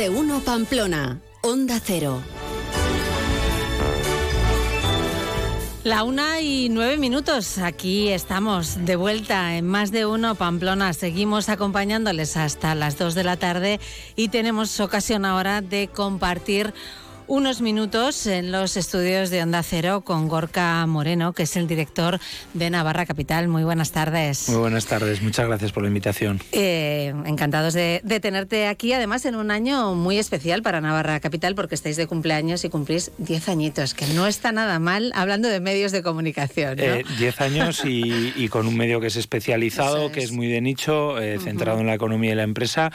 de uno Pamplona, Onda Cero. La una y nueve minutos. Aquí estamos de vuelta en más de uno Pamplona. Seguimos acompañándoles hasta las dos de la tarde y tenemos ocasión ahora de compartir unos minutos en los estudios de Onda Cero con Gorka Moreno, que es el director de Navarra Capital. Muy buenas tardes. Muy buenas tardes, muchas gracias por la invitación. Eh, encantados de, tenerte aquí, además en un año muy especial para Navarra Capital, porque estáis de cumpleaños y cumplís 10 añitos, que no está nada mal hablando de medios de comunicación. 10 eh, años y, con un medio que es especializado, que es muy de nicho, eh, centrado en la economía y la empresa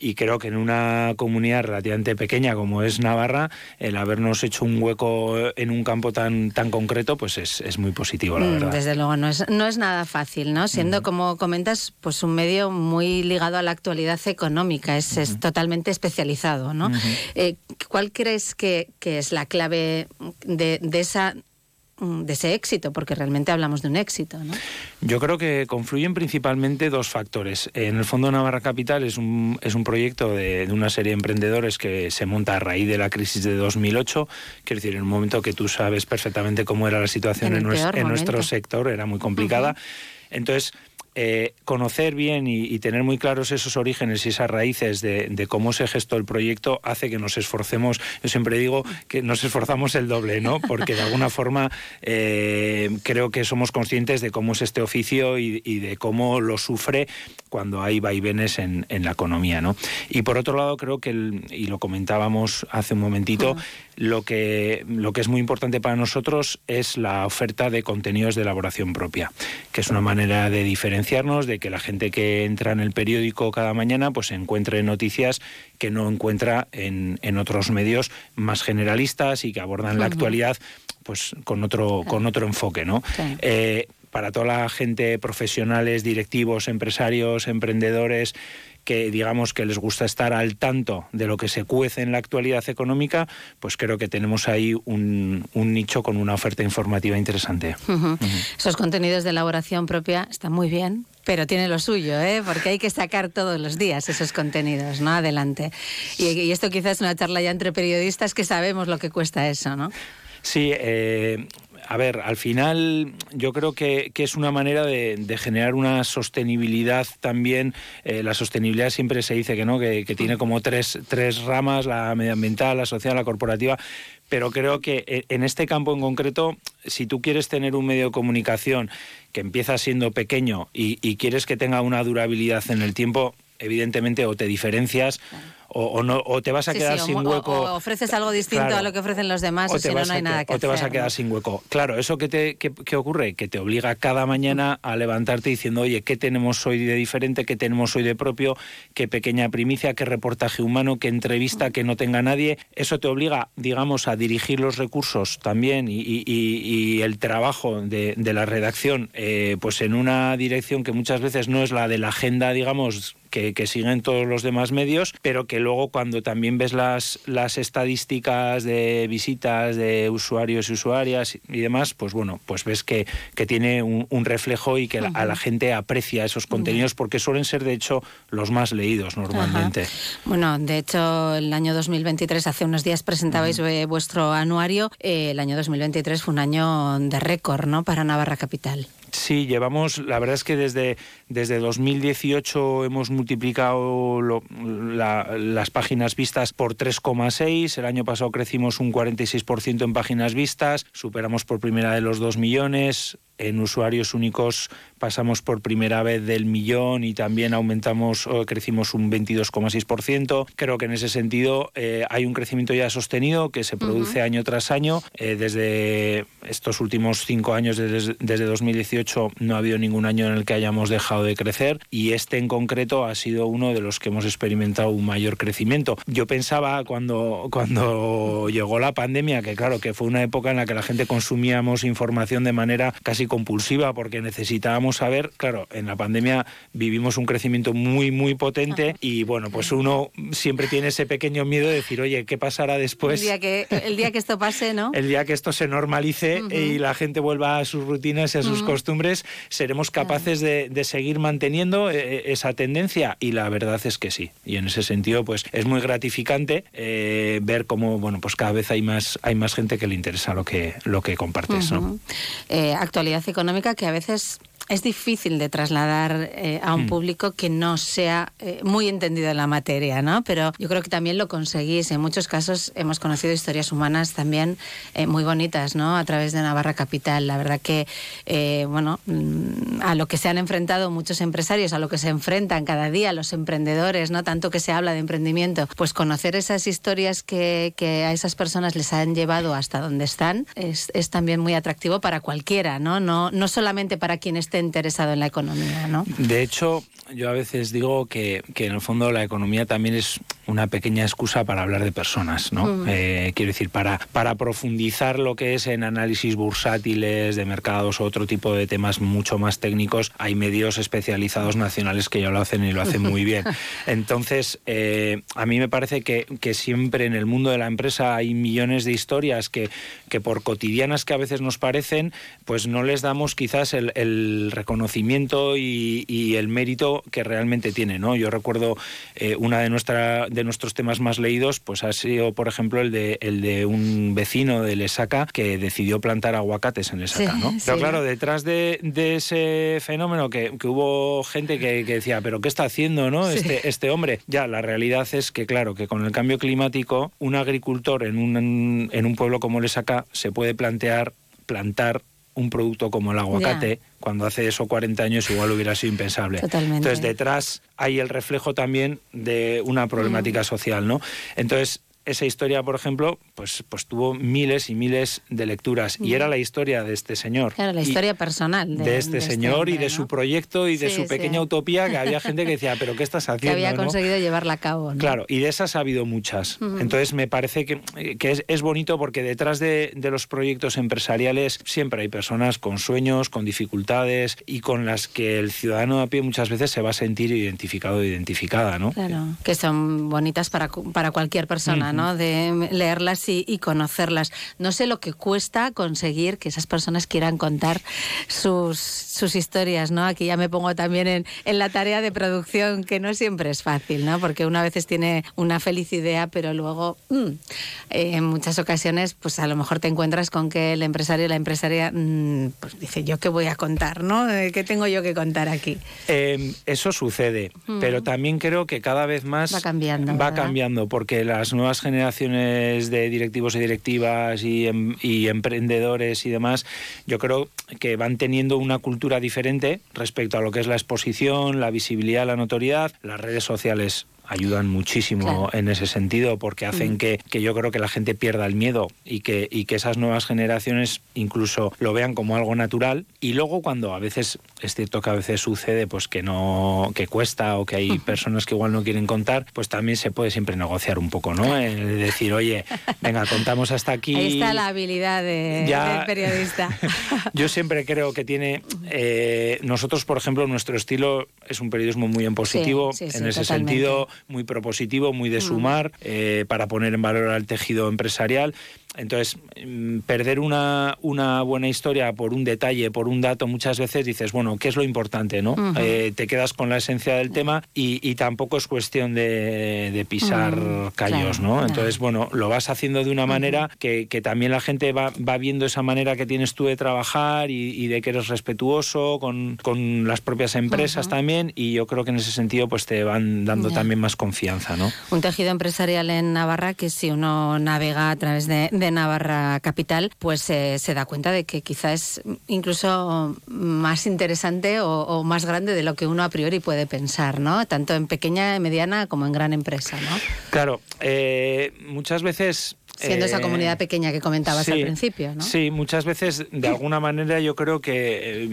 y creo que en una comunidad relativamente pequeña como es Navarra, el habernos hecho un hueco en un campo tan, tan concreto, pues es, muy positivo, la mm, verdad. Desde luego, no es, no es nada fácil, ¿no? Siendo, como comentas, pues un medio muy ligado a la actualidad económica, es, es totalmente especializado, ¿no? Eh, ¿Cuál crees que, que, es la clave de, de esa Mm, de ese éxito, porque realmente hablamos de un éxito. ¿no? Yo creo que confluyen principalmente dos factores. En el Fondo Navarra Capital es un, es un proyecto de, una serie de emprendedores que se monta a raíz de la crisis de 2008, quiero decir, en un momento que tú sabes perfectamente cómo era la situación en, nuestro, sector, era muy complicada. Entonces, eh, conocer bien y, tener muy claros esos orígenes y esas raíces de, cómo se gestó el proyecto hace que nos esforcemos, yo siempre digo que nos esforzamos el doble, ¿no? Porque de alguna forma eh, creo que somos conscientes de cómo es este oficio y, de cómo lo sufre cuando hay vaivenes en, en, la economía, ¿no? Y por otro lado creo que, y lo comentábamos hace un momentito, lo que, lo que es muy importante para nosotros es la oferta de contenidos de elaboración propia, que es una manera de diferenciarnos, de que la gente que entra en el periódico cada mañana pues encuentre noticias que no encuentra en, en otros medios más generalistas y que abordan la actualidad pues con otro, con otro enfoque, ¿no? Eh, para toda la gente, profesionales, directivos, empresarios, emprendedores, que digamos que les gusta estar al tanto de lo que se cuece en la actualidad económica, pues creo que tenemos ahí un, nicho con una oferta informativa interesante. Esos contenidos de elaboración propia están muy bien, pero tiene lo suyo, ¿eh? porque hay que sacar todos los días esos contenidos, ¿no? Adelante. Y, y, esto quizás es una charla ya entre periodistas que sabemos lo que cuesta eso, ¿no? Sí, eh, a ver, al final yo creo que, es una manera de, generar una sostenibilidad también. Eh, la sostenibilidad siempre se dice que no, que, tiene como tres, tres ramas, la medioambiental, la social, la corporativa. Pero creo que eh, en este campo en concreto, si tú quieres tener un medio de comunicación que empieza siendo pequeño y, quieres que tenga una durabilidad en el tiempo, evidentemente o te diferencias o, no, o te vas a quedar sin hueco. O, ofreces algo distinto a lo que ofrecen los demás, o, si no, no hay nada que O te vas a quedar sin hueco. Claro, ¿eso qué, te, qué, ocurre? Que te obliga cada mañana a levantarte diciendo, oye, ¿qué tenemos hoy de diferente? ¿Qué tenemos hoy de propio? ¿Qué pequeña primicia? ¿Qué reportaje humano? ¿Qué entrevista que no tenga nadie? Eso te obliga, digamos, a dirigir los recursos también y, el trabajo de, la redacción, eh, pues en una dirección que muchas veces no es la de la agenda, digamos, que, que, siguen todos los demás medios, pero que luego cuando también ves las, las estadísticas de visitas de usuarios y usuarias y demás, pues bueno, pues ves que, que tiene un, reflejo y que a la gente aprecia esos contenidos porque suelen ser de hecho los más leídos normalmente. Bueno, de hecho el año 2023, hace unos días presentabais vuestro anuario, eh, el año 2023 fue un año de récord, ¿no? Para Navarra Capital. Sí, llevamos, la verdad es que desde, desde 2018 hemos multiplicado las páginas vistas por 3,6. El año pasado crecimos un 46% en páginas vistas, superamos por primera vez los 2 millones en usuarios únicos pasamos por primera vez del millón y también aumentamos, crecimos un 22,6%. Creo que en ese sentido eh, hay un crecimiento ya sostenido que se produce año tras año. Eh, desde estos últimos cinco años, desde, desde 2018, no ha habido ningún año en el que hayamos dejado de crecer y este en concreto ha sido uno de los que hemos experimentado un mayor crecimiento. Yo pensaba cuando, cuando llegó la pandemia que claro que fue una época en la que la gente consumíamos información de manera casi compulsiva porque necesitábamos vamos a ver, claro, en la pandemia vivimos un crecimiento muy, muy potente y bueno, pues uno siempre tiene ese pequeño miedo de decir, oye, ¿qué pasará después? El día que, el día que esto pase, ¿no? El día que esto se normalice y la gente vuelva a sus rutinas y a sus costumbres, seremos capaces de, seguir manteniendo eh, esa tendencia y la verdad es que sí. Y en ese sentido, pues es muy gratificante eh, ver cómo, bueno, pues cada vez hay más, hay más gente que le interesa lo que, lo que compartes, ¿no? Eh, actualidad económica que a veces es difícil de trasladar eh, a un mm. público que no sea eh, muy entendido en la materia, ¿no? Pero yo creo que también lo conseguís. En muchos casos hemos conocido historias humanas también eh, muy bonitas, ¿no? A través de Navarra Capital. La verdad que, bueno, mm, a lo que se han enfrentado muchos empresarios, a lo que se enfrentan cada día los emprendedores, ¿no? Tanto que se habla de emprendimiento, pues conocer esas historias que, a esas personas les han llevado hasta donde están es, es también muy atractivo para cualquiera, ¿no? No, no solamente para quien esté interesado en la economía, ¿no? De hecho, yo a veces digo que, que, en el fondo la economía también es una pequeña excusa para hablar de personas, ¿no? Mm. Eh, quiero decir, para, para profundizar lo que es en análisis bursátiles de mercados o otro tipo de temas mucho más técnicos, hay medios especializados nacionales que ya lo hacen y lo hacen muy bien. Entonces, eh, a mí me parece que, que, siempre en el mundo de la empresa hay millones de historias que, que por cotidianas que a veces nos parecen, pues no les damos quizás el, el reconocimiento y, y el mérito que realmente tiene, ¿no? Yo recuerdo eh, una de nuestra, de nuestros temas más leídos, pues ha sido, por ejemplo, el de el de un vecino de Lesaca que decidió plantar aguacates en Lesaca, ¿no? Pero claro, detrás de, ese fenómeno que, hubo gente que, decía, pero ¿qué está haciendo, no? Este, este hombre. Ya, la realidad es que, claro, que con el cambio climático, un agricultor en un, en un pueblo como Lesaca se puede plantear plantar un producto como el aguacate, cuando hace eso 40 años igual hubiera sido impensable. Entonces detrás hay el reflejo también de una problemática social, ¿no? Entonces esa historia, por ejemplo, pues, pues tuvo miles y miles de lecturas. Y era la historia de este señor. Claro, la historia personal. De, este, este señor y de su proyecto y de su pequeña utopía, que había gente que decía, pero ¿qué estás haciendo? Que había conseguido llevarla a cabo. Claro, y de esas ha habido muchas. Entonces me parece que, que es, bonito porque detrás de, de, los proyectos empresariales siempre hay personas con sueños, con dificultades y con las que el ciudadano a pie muchas veces se va a sentir identificado o identificada, ¿no? Claro, que son bonitas para, para cualquier persona. De leerlas y, conocerlas. No sé lo que cuesta conseguir que esas personas quieran contar sus, sus historias, ¿no? Aquí ya me pongo también en, en, la tarea de producción, que no siempre es fácil, ¿no? Porque una veces tiene una feliz idea, pero luego mm, en muchas ocasiones, pues a lo mejor te encuentras con que el empresario la empresaria mm, pues dice, ¿yo qué voy a contar, no? Eh, ¿Qué tengo yo que contar aquí? Em, eso sucede, pero también creo que cada vez más va cambiando. Va cambiando, porque las nuevas generaciones de directivos y directivas em, y, emprendedores y demás, yo creo que van teniendo una cultura diferente respecto a lo que es la exposición, la visibilidad, la notoriedad. Las redes sociales ayudan muchísimo en ese sentido porque hacen mm. que, que, yo creo que la gente pierda el miedo y que, y que esas nuevas generaciones incluso lo vean como algo natural. Y luego cuando a veces es cierto que a veces sucede pues que no que cuesta o que hay personas que igual no quieren contar pues también se puede siempre negociar un poco no el decir oye venga contamos hasta aquí ahí está la habilidad de, del periodista. Yo siempre creo que tiene eh, nosotros por ejemplo nuestro estilo es un periodismo muy en positivo en ese sentido muy propositivo, muy de mm. sumar, eh, para poner en valor al tejido empresarial entonces, mm, perder una, una, buena historia por un detalle, por un dato, muchas veces dices, bueno, ¿qué es lo importante? no eh, Te quedas con la esencia del tema y, tampoco es cuestión de, pisar callos, ¿no? Entonces, bueno, lo vas haciendo de una manera que, también la gente va, va, viendo esa manera que tienes tú de trabajar y, de que eres respetuoso con, con las propias empresas también y yo creo que en ese sentido pues te van dando también más confianza, ¿no? Un tejido empresarial en Navarra que si uno navega a través de de Navarra Capital, pues eh, se da cuenta de que quizá es incluso más interesante o, más grande de lo que uno a priori puede pensar, ¿no? Tanto en pequeña, mediana como en gran empresa, ¿no? Claro, eh, muchas veces Siendo esa comunidad pequeña que comentabas al principio, ¿no? Sí, muchas veces, de alguna manera, yo creo que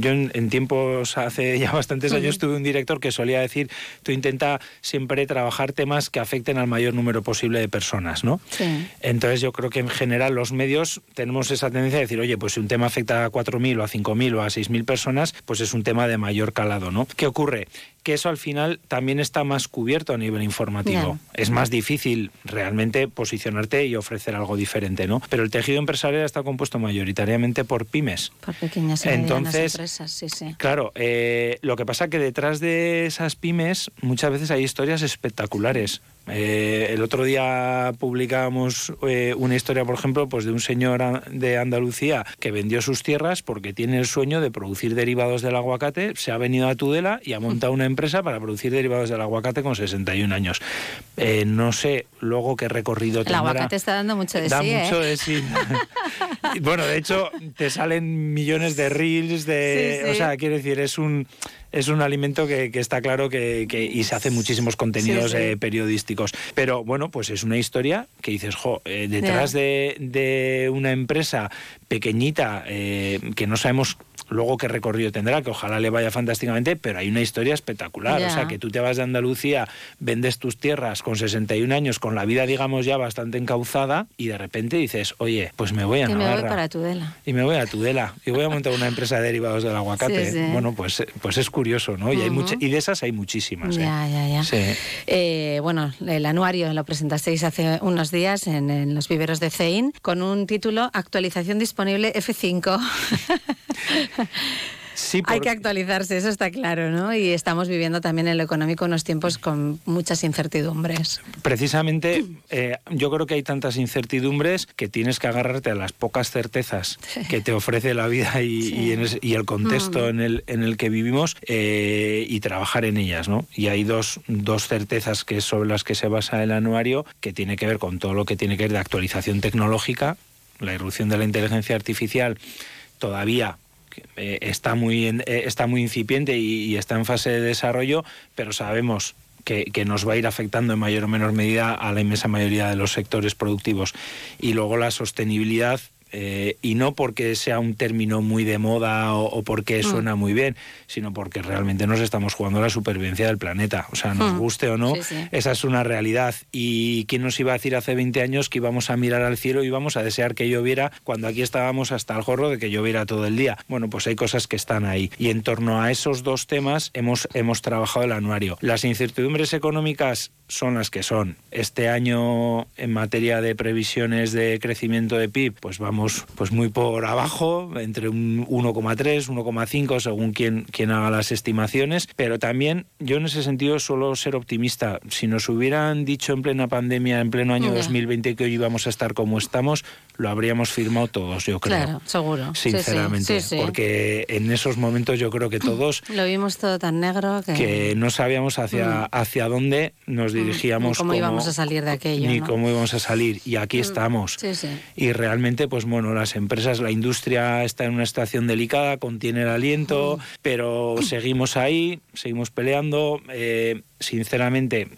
yo en, tiempos, hace ya bastantes años, tuve un director que solía decir, tú intenta siempre trabajar temas que afecten al mayor número posible de personas, ¿no? Sí. Entonces yo creo que en general los medios tenemos esa tendencia de decir, oye, pues si un tema afecta a 4.000 o a 5.000 o a 6.000 personas, pues es un tema de mayor calado, ¿no? ¿Qué ocurre? Que eso al final también está más cubierto a nivel informativo. Es más difícil realmente posicionarte y ofrecer algo diferente, ¿no? Pero el tejido empresarial está compuesto mayoritariamente por pymes. Por pequeñas y Entonces, empresas, sí, sí. Claro, eh, lo que pasa es que detrás de esas pymes muchas veces hay historias espectaculares. Eh, el otro día publicábamos eh, una historia, por ejemplo, pues de un señor de Andalucía que vendió sus tierras porque tiene el sueño de producir derivados del aguacate, se ha venido a Tudela y ha montado una empresa para producir derivados del aguacate con 61 años. Eh, no sé luego qué recorrido tendrá. El aguacate está dando mucho de da sí. mucho de sí. bueno, de hecho, te salen millones de reels, de. O sea, quiere decir, es un es un alimento que, está claro que, y se hacen muchísimos contenidos eh, periodísticos. Pero bueno, pues es una historia que dices, jo, eh, detrás de, una empresa pequeñita eh, que no sabemos luego qué recorrido tendrá, que ojalá le vaya fantásticamente, pero hay una historia espectacular. O sea, que tú te vas de Andalucía, vendes tus tierras con 61 años, con la vida, digamos, ya bastante encauzada, y de repente dices, oye, pues me voy a Navarra. Y me voy para Tudela. Y me voy a Tudela. Y voy a montar una empresa de derivados del aguacate. Bueno, pues, pues es curioso, ¿no? Y, hay y de esas hay muchísimas. ¿eh? Ya, ya, ya. Eh, bueno, el anuario lo presentasteis hace unos días en, en los viveros de CEIN con un título Actualización disponible F5. Hay que actualizarse, eso está claro, ¿no? Y estamos viviendo también en lo económico unos tiempos con muchas incertidumbres. Precisamente, eh, yo creo que hay tantas incertidumbres que tienes que agarrarte a las pocas certezas que te ofrece la vida y, el contexto mm. en, el, en el que vivimos eh, y trabajar en ellas, ¿no? Y hay dos, dos certezas que sobre las que se basa el anuario, que tiene que ver con todo lo que tiene que ver de actualización tecnológica, la irrupción de la inteligencia artificial todavía eh, está, muy, eh, está muy incipiente y, está en fase de desarrollo, pero sabemos que, que, nos va a ir afectando en mayor o menor medida a la inmensa mayoría de los sectores productivos. Y luego la sostenibilidad eh, y no porque sea un término muy de moda o, porque mm. suena muy bien, sino porque realmente nos estamos jugando la supervivencia del planeta. O sea, nos mm. guste o no, esa es una realidad. ¿Y quién nos iba a decir hace 20 años que íbamos a mirar al cielo y íbamos a desear que lloviera cuando aquí estábamos hasta el jorro de que lloviera todo el día? Bueno, pues hay cosas que están ahí. Y en torno a esos dos temas hemos, hemos trabajado el anuario. Las incertidumbres económicas son las que son. Este año, en materia de previsiones de crecimiento de PIB, pues vamos pues muy por abajo, entre un 1,3, 1,5, según quien, quien haga las estimaciones. Pero también yo en ese sentido suelo ser optimista. Si nos hubieran dicho en plena pandemia, en pleno año 2020, que hoy íbamos a estar como estamos, lo habríamos firmado todos, yo creo. Claro, seguro. Sinceramente. porque en esos momentos yo creo que todos... Lo vimos todo tan negro que... no sabíamos hacia, mm. hacia dónde nos dirigíamos. Ni cómo, íbamos a salir de aquello. Ni cómo íbamos a salir. Y aquí mm. estamos. Y realmente, pues bueno, las empresas, la industria está en una situación delicada, contiene el aliento, mm. pero seguimos ahí, seguimos peleando. Eh, sinceramente,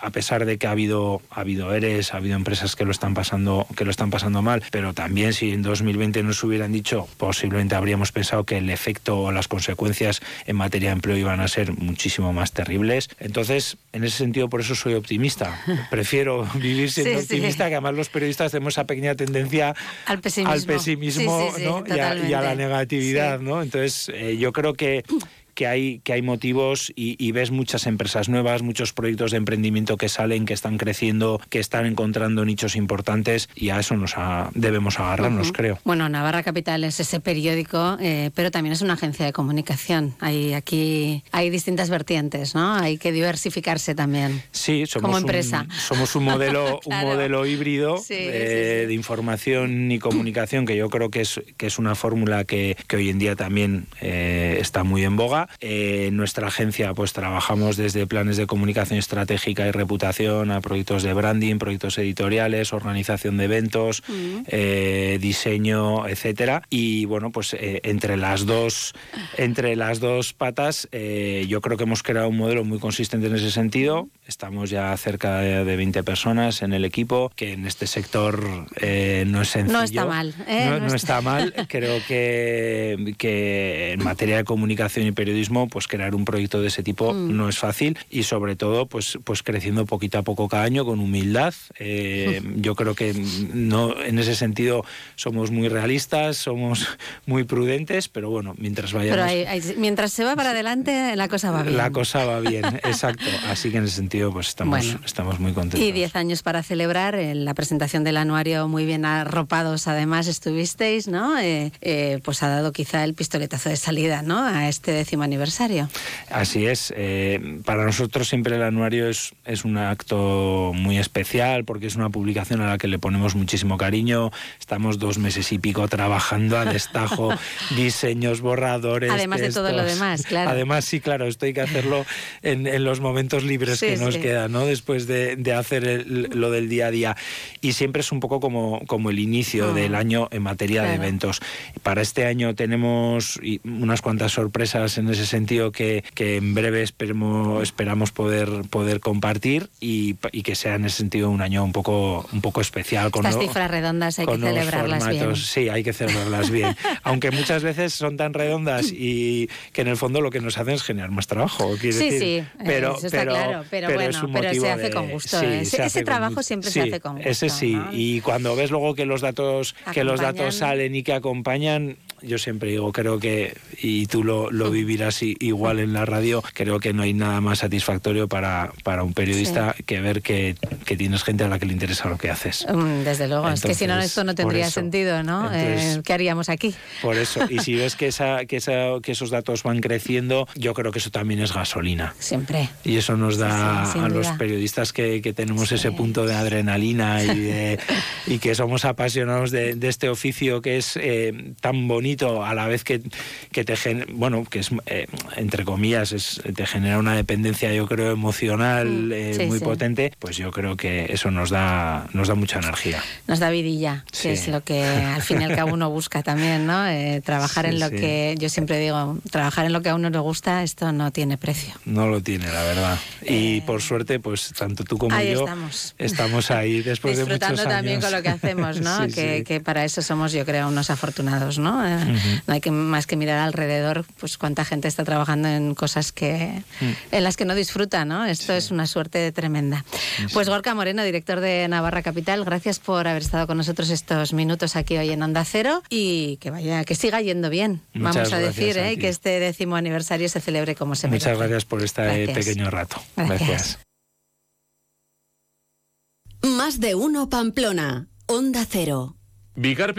a pesar de que ha habido ha habido eres, ha habido empresas que lo están pasando que lo están pasando mal, pero también si en 2020 nos hubieran dicho, posiblemente habríamos pensado que el efecto o las consecuencias en materia de empleo iban a ser muchísimo más terribles. Entonces, en ese sentido por eso soy optimista. Prefiero vivir siendo optimista, que además los periodistas tenemos esa pequeña tendencia al pesimismo, y, a, la negatividad, ¿no? Entonces, eh, yo creo que que hay, que hay motivos y, ves muchas empresas nuevas, muchos proyectos de emprendimiento que salen, que están creciendo, que están encontrando nichos importantes y a eso nos debemos agarrarnos, creo. Bueno, Navarra Capital es ese periódico, eh, pero también es una agencia de comunicación. Hay, aquí hay distintas vertientes, ¿no? Hay que diversificarse también. Sí, somos como empresa. Un, somos un modelo, un modelo híbrido eh, de información y comunicación que yo creo que es, que es una fórmula que, que hoy en día también eh, está muy en boga eh, en nuestra agencia pues trabajamos desde planes de comunicación estratégica y reputación a proyectos de branding, proyectos editoriales, organización de eventos, eh, diseño, etcétera. Y bueno, pues eh, entre las dos entre las dos patas yo creo que hemos creado un modelo muy consistente en ese sentido. Estamos ya cerca de 20 personas en el equipo, que en este sector eh, no es sencillo. No está mal. ¿eh? No, está... mal. Creo que, que en materia de comunicación y periodismo, pues crear un proyecto de ese tipo mm. no es fácil y sobre todo, pues, pues creciendo poquito a poco cada año con humildad. Eh, yo creo que no, en ese sentido somos muy realistas, somos muy prudentes, pero bueno, mientras vayamos... Pero mientras se va para adelante, la cosa va bien. La cosa va bien, exacto. Así que en ese sentido pues estamos, estamos muy contentos. Y 10 años para celebrar, en la presentación del anuario muy bien arropados además estuvisteis, ¿no? Eh, eh, pues ha dado quizá el pistoletazo de salida, ¿no? A este décimo aniversario. Así es. Eh, para nosotros siempre el anuario es, es un acto muy especial porque es una publicación a la que le ponemos muchísimo cariño. Estamos dos meses y pico trabajando a destajo, diseños, borradores. Además de todo lo demás, claro. Además, sí, claro, esto hay que hacerlo en, en los momentos libres que nos queda, ¿no? Después de, hacer lo del día a día. Y siempre es un poco como, como el inicio ah. del año en materia de eventos. Para este año tenemos unas cuantas sorpresas en ese sentido que, que en breve esperemos, esperamos poder, poder compartir y, que sea en ese sentido un año un poco, un poco especial. Con Estas cifras redondas hay que celebrarlas bien. Sí, hay que celebrarlas bien. Aunque muchas veces son tan redondas y que en el fondo lo que nos hacen es generar más trabajo. Sí, sí, pero, eso está claro. Pero, bueno, pero se hace con gusto. ¿eh? ese, trabajo siempre se hace con gusto. Ese sí, y cuando ves luego que los datos, que los datos salen y que acompañan, yo siempre digo, creo que, y tú lo, lo vivirás igual en la radio, creo que no hay nada más satisfactorio para, para un periodista que ver que, que, tienes gente a la que le interesa lo que haces. Mm, desde luego, es que si no esto no tendría sentido, ¿no? Eh, ¿Qué haríamos aquí? Por eso, y si ves que, esa, que, esa, que esos datos van creciendo, yo creo que eso también es gasolina. Siempre. Y eso nos da a los periodistas que, que tenemos ese punto de adrenalina y, y que somos apasionados de, de, este oficio que es eh, tan bonito a la vez que, que te bueno que es eh, entre comillas es, te genera una dependencia yo creo emocional mm, eh, muy potente pues yo creo que eso nos da nos da mucha energía. Nos da vidilla que es lo que al fin y al cabo uno busca también no eh, trabajar en lo que yo siempre digo trabajar en lo que a uno le gusta esto no tiene precio. No lo tiene la verdad. Y por suerte pues tanto tú como yo estamos. estamos ahí después de muchos años disfrutando también con lo que hacemos no que, que, para eso somos yo creo unos afortunados no no hay que más que mirar alrededor, pues cuánta gente está trabajando en cosas que mm. en las que no disfruta, ¿no? Esto es una suerte tremenda. Pues Gorka Moreno, director de Navarra Capital, gracias por haber estado con nosotros estos minutos aquí hoy en Onda Cero y que vaya, que siga yendo bien. Vamos a decir, ¿eh? que este décimo aniversario se celebre como se merece. Muchas gracias por este pequeño rato. gracias. Más de uno Pamplona, Onda Cero.